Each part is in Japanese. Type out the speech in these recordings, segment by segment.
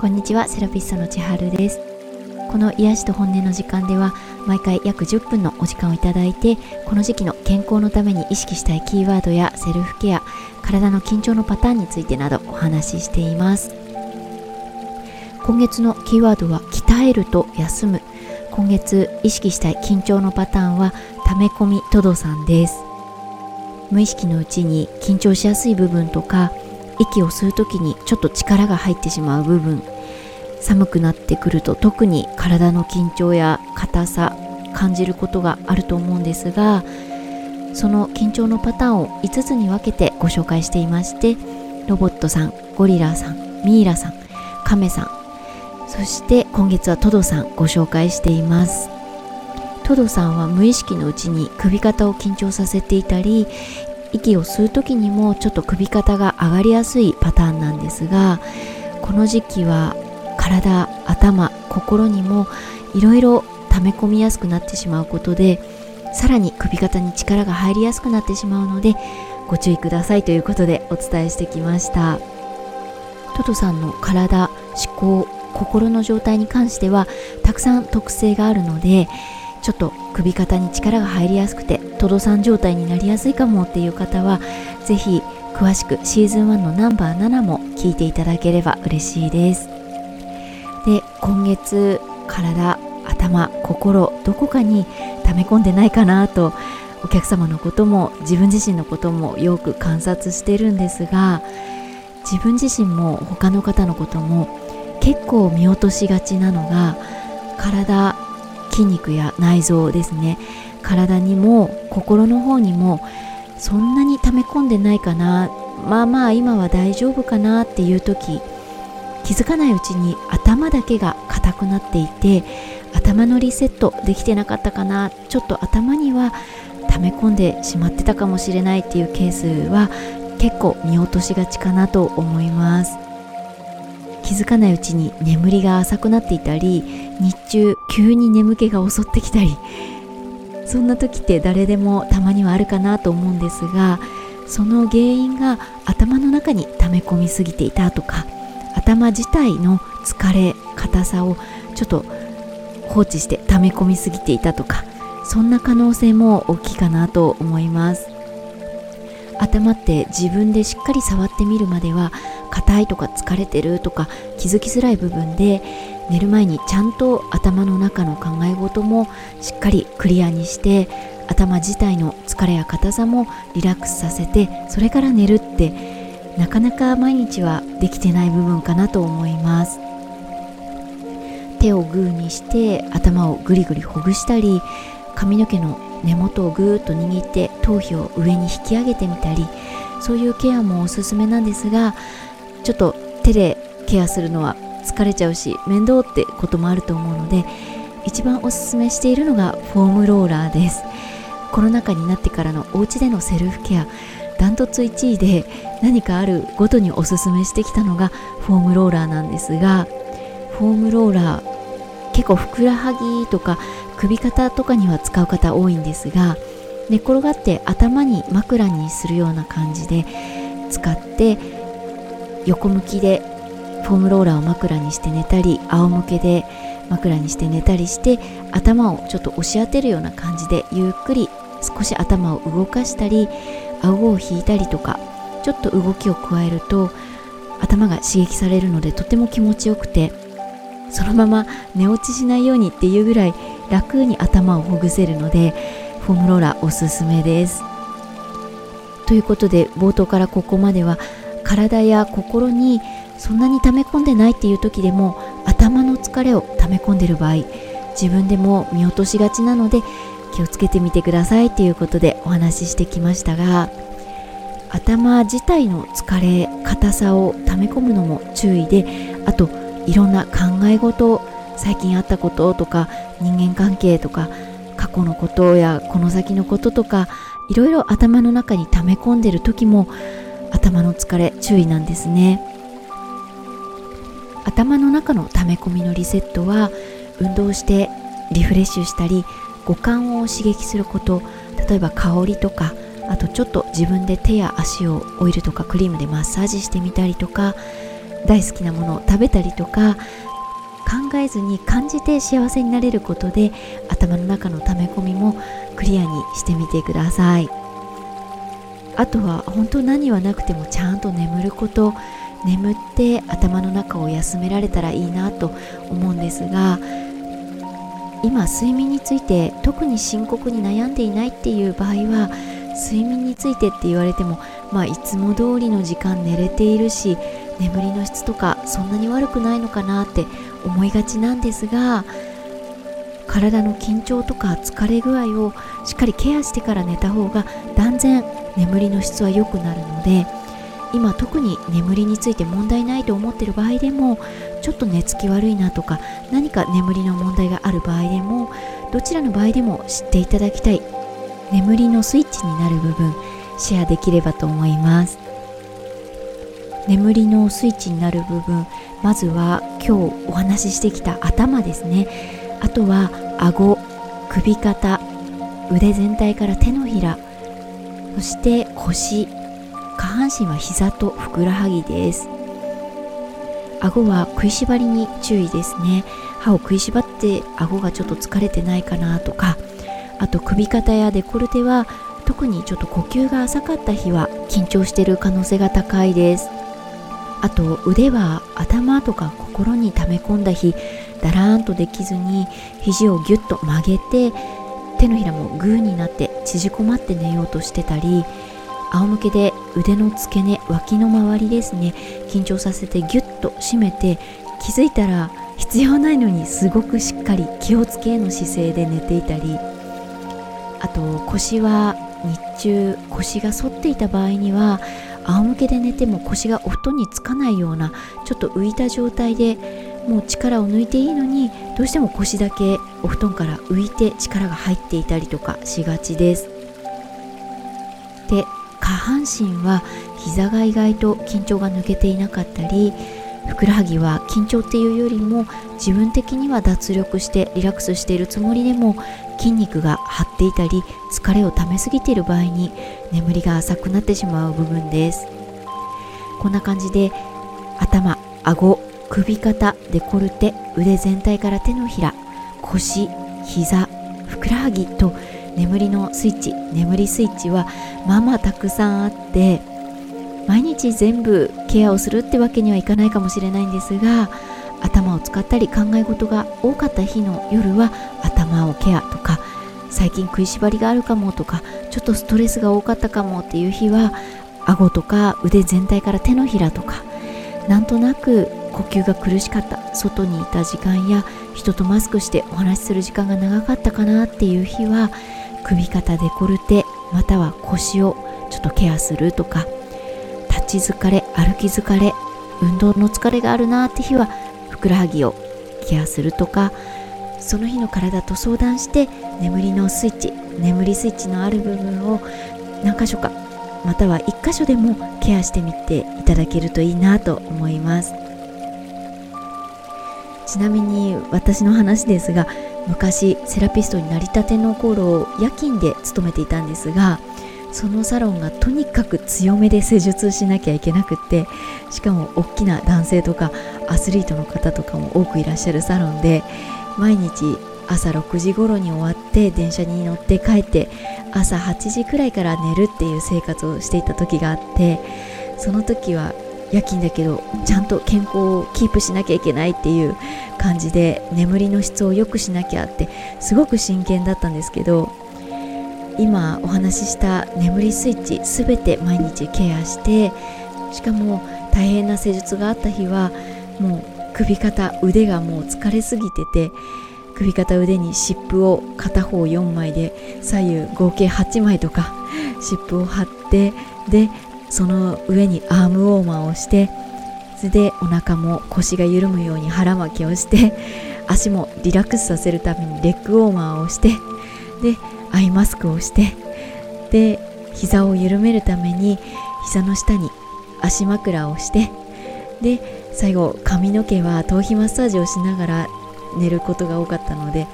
こんにちはセラピストの千春です。この癒しと本音の時間では毎回約10分のお時間をいただいてこの時期の健康のために意識したいキーワードやセルフケア体の緊張のパターンについてなどお話ししています。今月のキーワードは鍛えると休む。今月意識したい緊張のパターンは溜め込みトドさんです。無意識のうちに緊張しやすい部分とか息を吸う時にちょっと力が入ってしまう部分。寒くなってくると特に体の緊張や硬さ感じることがあると思うんですがその緊張のパターンを5つに分けてご紹介していましてロボットさんゴリラさんミイラさんカメさんそして今月はトドさんご紹介しています。トドさんは無意識のうちに首肩を緊張させていたり息を吸う時にもちょっと首肩が上がりやすいパターンなんですがこの時期は体頭心にもいろいろ溜め込みやすくなってしまうことでさらに首肩に力が入りやすくなってしまうのでご注意くださいということでお伝えしてきました。トトさんの体思考心の状態に関してはたくさん特性があるのでちょっと首肩に力が入りやすくてトドさん状態になりやすいかもっていう方は是非詳しくシーズン1のナンバー7も聞いていただければ嬉しいです。で今月体頭心どこかに溜め込んでないかなとお客様のことも自分自身のこともよく観察してるんですが自分自身も他の方のことも結構見落としがちなのが体筋肉や内臓ですね体にも心の方にもそんなに溜め込んでないかなまあまあ今は大丈夫かなっていう時気づかないうちに頭だけが硬くなっていて頭のリセットできてなかったかな。ちょっと頭には溜め込んでしまってたかもしれないっていうケースは結構見落としがちかなと思います。気づかないうちに眠りが浅くなっていたり日中急に眠気が襲ってきたりそんな時って誰でもたまにはあるかなと思うんですがその原因が頭の中に溜め込みすぎていたとか頭自体の疲れ硬さをちょっと放置して溜め込みすぎていたとかそんな可能性も大きいかなと思います。頭って自分でしっかり触ってみるまでは硬いとか疲れてるとか気づきづらい部分で寝る前にちゃんと頭の中の考え事もしっかりクリアにして頭自体の疲れや硬さもリラックスさせてそれから寝るってなかなか毎日はできてない部分かなと思います。手をグーにして頭をぐりぐりほぐしたり髪の毛の根元をぐーっと握って頭皮を上に引き上げてみたりそういうケアもおすすめなんですがちょっと手でケアするのは疲れちゃうし面倒ってこともあると思うので一番おすすめしているのがフォームローラーです。コロナ禍になってからのお家でのセルフケアダントツ1位で何かあるごとにおすすめしてきたのがフォームローラーなんですがフォームローラー結構ふくらはぎとか首肩とかには使う方多いんですが寝転がって頭に枕にするような感じで使って横向きでフォームローラーを枕にして寝たり仰向けで枕にして寝たりして頭をちょっと押し当てるような感じでゆっくり少し頭を動かしたり顎を引いたりとかちょっと動きを加えると頭が刺激されるのでとても気持ちよくてそのまま寝落ちしないようにっていうぐらい楽に頭をほぐせるのでフォームローラーおすすめですということで冒頭からここまでは体や心にそんなに溜め込んでないっていう時でも頭の疲れを溜め込んでる場合自分でも見落としがちなので気をつけてみてくださいっていうことでお話ししてきましたが頭自体の疲れ硬さを溜め込むのも注意であといろんな考え事最近あったこととか人間関係とか過去のことやこの先のこととかいろいろ頭の中に溜め込んでる時も頭の疲れ注意なんですね。頭の中の溜め込みのリセットは運動してリフレッシュしたり五感を刺激すること例えば香りとかあとちょっと自分で手や足をオイルとかクリームでマッサージしてみたりとか大好きなものを食べたりとか考えずに感じて幸せになれることで頭の中の溜め込みもクリアにしてみてください。あとは本当何はなくてもちゃんと眠ること。眠って頭の中を休められたらいいなと思うんですが今睡眠について特に深刻に悩んでいないっていう場合は睡眠についてって言われてもまあいつも通りの時間寝れているし眠りの質とかそんなに悪くないのかなって思いがちなんですが体の緊張とか疲れ具合をしっかりケアしてから寝た方が断然眠りの質は良くなるので今特に眠りについて問題ないと思ってる場合でもちょっと寝つき悪いなとか何か眠りの問題がある場合でもどちらの場合でも知っていただきたい眠りのスイッチになる部分シェアできればと思います。眠りのスイッチになる部分まずは今日お話ししてきた頭ですね。あとは顎首肩腕全体から手のひらそして腰下半身は膝とふくらはぎです。顎は食いしばりに注意ですね。歯を食いしばって顎がちょっと疲れてないかなとか。あと首肩やデコルテは特にちょっと呼吸が浅かった日は緊張している可能性が高いです。あと腕は頭とか心に溜め込んだ日だらーんとできずに肘をぎゅっと曲げて手のひらもグーになって縮こまって寝ようとしてたり仰向けで腕の付け根脇の周りですね。緊張させてギュッと締めて気づいたら必要ないのにすごくしっかり気をつけの姿勢で寝ていたり。あと腰は日中腰が反っていた場合には仰向けで寝ても腰がお布団につかないようなちょっと浮いた状態でもう力を抜いていいのにどうしても腰だけお布団から浮いて力が入っていたりとかしがちです。で下半身は膝が意外と緊張が抜けていなかったりふくらはぎは緊張っていうよりも自分的には脱力してリラックスしているつもりでも筋肉が張っていたり疲れをためすぎている場合に眠りが浅くなってしまう部分です。こんな感じで頭顎首肩デコルテ腕全体から手のひら腰膝ふくらはぎと眠りのスイッチ眠りスイッチはまあまあたくさんあって毎日全部ケアをするってわけにはいかないかもしれないんですが頭を使ったり考え事が多かった日の夜は頭をケアとか最近食いしばりがあるかもとかちょっとストレスが多かったかもっていう日は顎とか腕全体から手のひらとかなんとなく呼吸が苦しかった外にいた時間や人とマスクしてお話しする時間が長かったかなっていう日は首肩デコルテまたは腰をちょっとケアするとか立ち疲れ歩き疲れ運動の疲れがあるなって日はふくらはぎをケアするとかその日の体と相談して眠りのスイッチ眠りスイッチのある部分を何箇所かまたは1箇所でもケアしてみていただけるといいなと思います。ちなみに私の話ですが昔セラピストになりたての頃夜勤で勤めていたんですがそのサロンがとにかく強めで施術しなきゃいけなくってしかも大きな男性とかアスリートの方とかも多くいらっしゃるサロンで毎日朝6時頃に終わって電車に乗って帰って朝8時くらいから寝るっていう生活をしていた時があってその時は夜勤だけどちゃんと健康をキープしなきゃいけないっていう感じで眠りの質を良くしなきゃってすごく真剣だったんですけど今お話しした眠りスイッチ全て毎日ケアしてしかも大変な施術があった日はもう首肩腕がもう疲れすぎてて首肩腕に湿布を片方4枚で左右合計8枚とか湿布を貼ってでその上にアームウォーマーをしてそれでお腹も腰が緩むように腹巻きをして足もリラックスさせるためにレッグウォーマーをしてでアイマスクをしてで膝を緩めるために膝の下に足枕をしてで最後髪の毛は頭皮マッサージをしながら寝ることが多かったので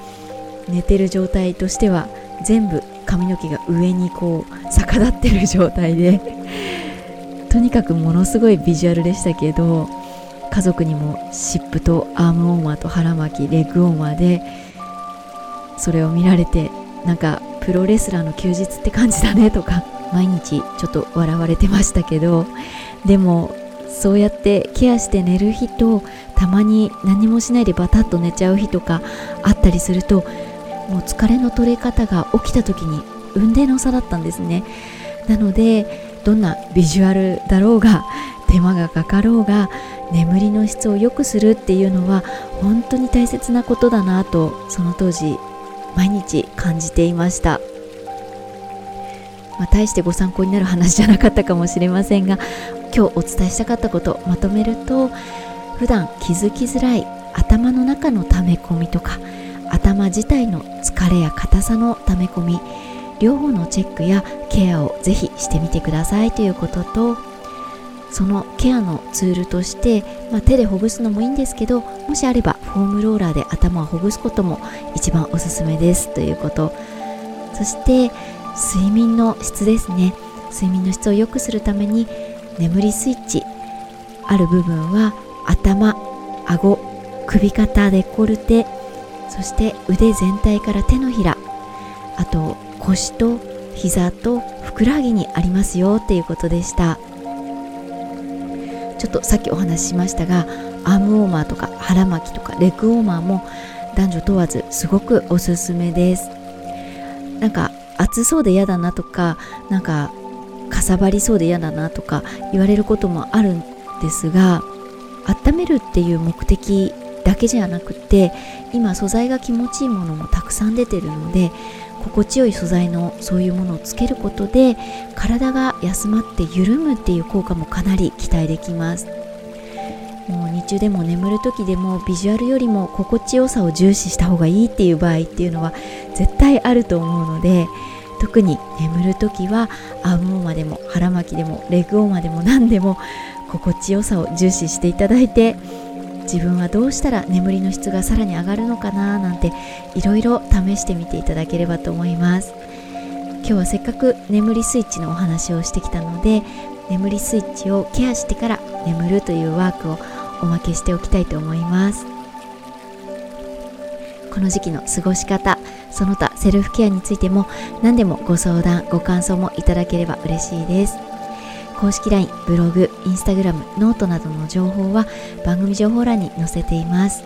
寝てる状態としては全部髪の毛が上にこう逆立ってる状態でとにかくものすごいビジュアルでしたけど家族にも湿布とアームウォーマーと腹巻きレッグウォーマーでそれを見られてなんかプロレスラーの休日って感じだねとか毎日ちょっと笑われてましたけどでもそうやってケアして寝る日とたまに何もしないでバタッと寝ちゃう日とかあったりするともう疲れの取れ方が起きた時に運命の差だったんですね。なのでどんなビジュアルだろうが手間がかかろうが眠りの質を良くするっていうのは本当に大切なことだなとその当時毎日感じていました、まあ、大してご参考になる話じゃなかったかもしれませんが今日お伝えしたかったことまとめると普段気づきづらい頭の中の溜め込みとか頭自体の疲れや硬さの溜め込み両方のチェックやケアをぜひしてみてくださいということとそのケアのツールとして、まあ、手でほぐすのもいいんですけどもしあればフォームローラーで頭をほぐすことも一番おすすめですということ。そして睡眠の質ですね。睡眠の質を良くするために眠りスイッチある部分は頭顎首肩デコルテそして腕全体から手のひらあと腰と膝とふくらはぎにありますよっていうことでした。ちょっとさっきお話ししましたがアームウォーマーとか腹巻きとかレッグウォーマーも男女問わずすごくおすすめです。なんか暑そうで嫌だなとかなんかかさばりそうで嫌だなとか言われることもあるんですが温めるっていう目的だけじゃなくて今素材が気持ちいいものもたくさん出てるので心地よい素材のそういうものをつけることで体が休まって緩むっていう効果もかなり期待できます。もう日中でも眠る時でもビジュアルよりも心地よさを重視した方がいいっていう場合っていうのは絶対あると思うので特に眠る時はアームウォーマーでも腹巻きでもレッグウォーマーでも何でも心地よさを重視していただいて自分はどうしたら眠りの質がさらに上がるのかななんていろいろ試してみていただければと思います。今日はせっかく眠りスイッチのお話をしてきたので眠りスイッチをケアしてから眠るというワークをおまけしておきたいと思います。この時期の過ごし方その他セルフケアについても何でもご相談ご感想もいただければ嬉しいです。公式 LINE、ブログ、インスタグラム、ノートなどの情報は番組情報欄に載せています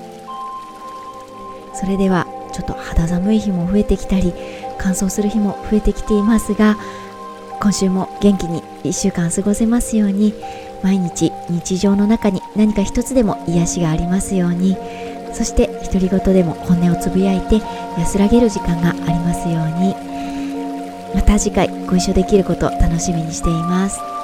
それではちょっと肌寒い日も増えてきたり乾燥する日も増えてきていますが今週も元気に1週間過ごせますように毎日日常の中に何か一つでも癒しがありますようにそして独り言でも本音をつぶやいて安らげる時間がありますようにまた次回ご一緒できることを楽しみにしています。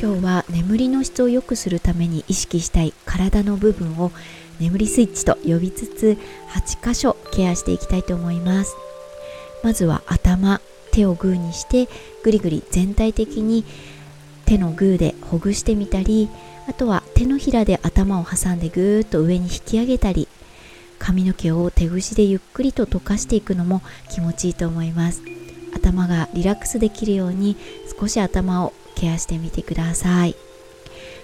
今日は眠りの質を良くするために意識したい体の部分を眠りスイッチと呼びつつ8箇所ケアしていきたいと思います。まずは頭手をグーにしてぐりぐり全体的に手のグーでほぐしてみたりあとは手のひらで頭を挟んでぐーっと上に引き上げたり髪の毛を手ぐしでゆっくりと溶かしていくのも気持ちいいと思います。頭がリラックスできるように少し頭をケアしてみてください。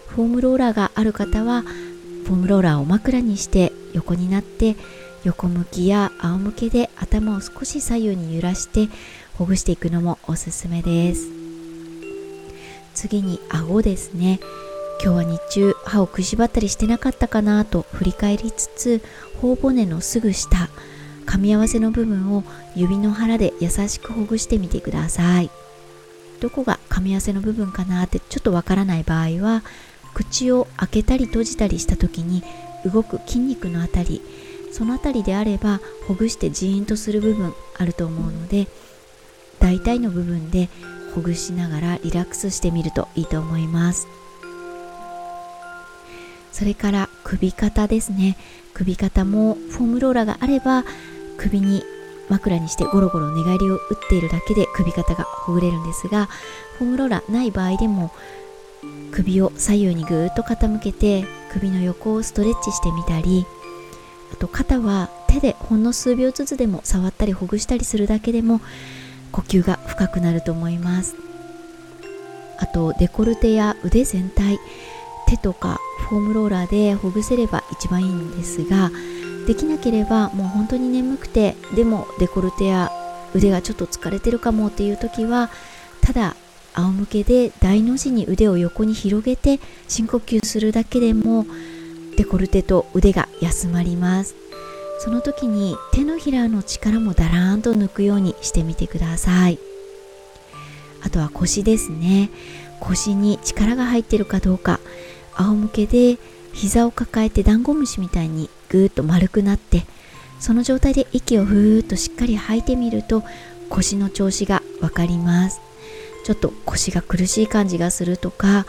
フォームローラーがある方はフォームローラーを枕にして横になって横向きや仰向けで頭を少し左右に揺らしてほぐしていくのもおすすめです。次に顎ですね。今日は日中歯をくしばったりしてなかったかなと振り返りつつ頬骨のすぐ下噛み合わせの部分を指の腹で優しくほぐしてみてください。どこが噛み合わせの部分かなってちょっとわからない場合は口を開けたり閉じたりした時に動く筋肉のあたりそのあたりであればほぐしてジーンとする部分あると思うので大体の部分でほぐしながらリラックスしてみるといいと思います。それから首肩ですね。首肩もフォームローラーがあれば首に枕にしてゴロゴロ寝返りを打っているだけで首肩がほぐれるんですがフォームローラーない場合でも首を左右にぐーっと傾けて首の横をストレッチしてみたりあと肩は手でほんの数秒ずつでも触ったりほぐしたりするだけでも呼吸が深くなると思います。あとデコルテや腕全体手とかフォームローラーでほぐせれば一番いいんですができなければもう本当に眠くてでもデコルテや腕がちょっと疲れてるかもっていう時はただ仰向けで大の字に腕を横に広げて深呼吸するだけでもデコルテと腕が休まります。その時に手のひらの力もだらーんと抜くようにしてみてください。あとは腰ですね。腰に力が入ってるかどうか。仰向けで膝を抱えてダンゴムシみたいにぐーっと丸くなってその状態で息をふーっとしっかり吐いてみると腰の調子がわかります。ちょっと腰が苦しい感じがするとか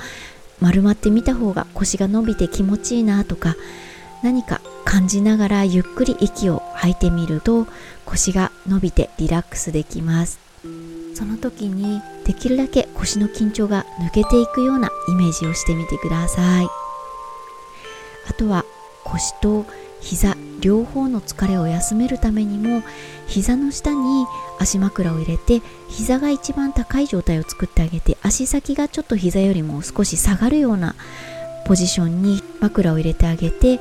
丸まってみた方が腰が伸びて気持ちいいなとか何か感じながらゆっくり息を吐いてみると腰が伸びてリラックスできます。その時にできるだけ腰の緊張が抜けていくようなイメージをしてみてください。あとは腰と膝両方の疲れを休めるためにも膝の下に足枕を入れて膝が一番高い状態を作ってあげて足先がちょっと膝よりも少し下がるようなポジションに枕を入れてあげて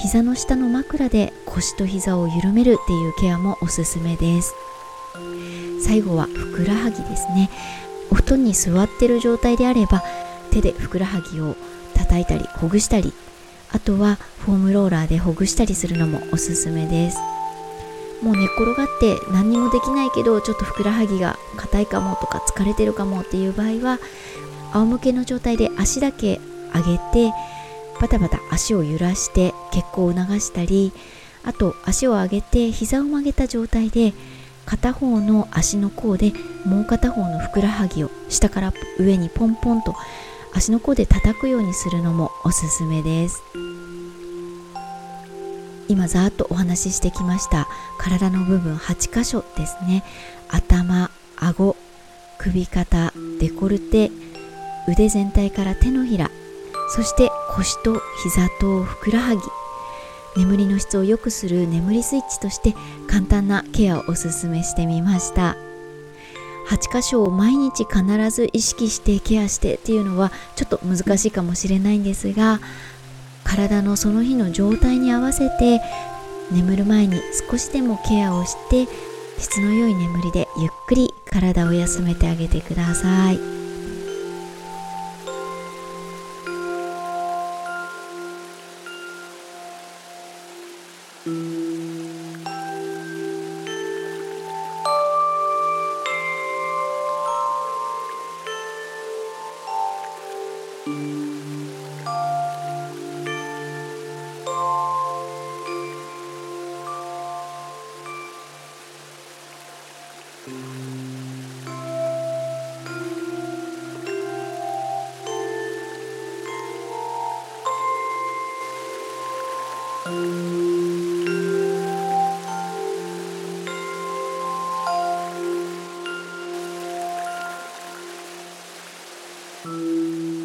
膝の下の枕で腰と膝を緩めるっていうケアもおすすめです。最後はふくらはぎですね。お布団に座ってる状態であれば手でふくらはぎを叩いたりほぐしたりあとはフォームローラーでほぐしたりするのもおすすめです。もう寝っ転がって何にもできないけどちょっとふくらはぎが硬いかもとか疲れてるかもっていう場合は仰向けの状態で足だけ上げてバタバタ足を揺らして血行を促したりあと足を上げて膝を曲げた状態で片方の足の甲でもう片方のふくらはぎを下から上にポンポンと足の甲で叩くようにするのもおすすめです。今ざーっとお話ししてきました。体の部分8箇所ですね。頭顎首肩デコルテ腕全体から手のひらそして腰と膝とふくらはぎ。眠りの質を良くする眠りスイッチとして簡単なケアをおすすめしてみました8箇所を毎日必ず意識してケアしてっていうのはちょっと難しいかもしれないんですが体のその日の状態に合わせて眠る前に少しでもケアをして質の良い眠りでゆっくり体を休めてあげてください。Música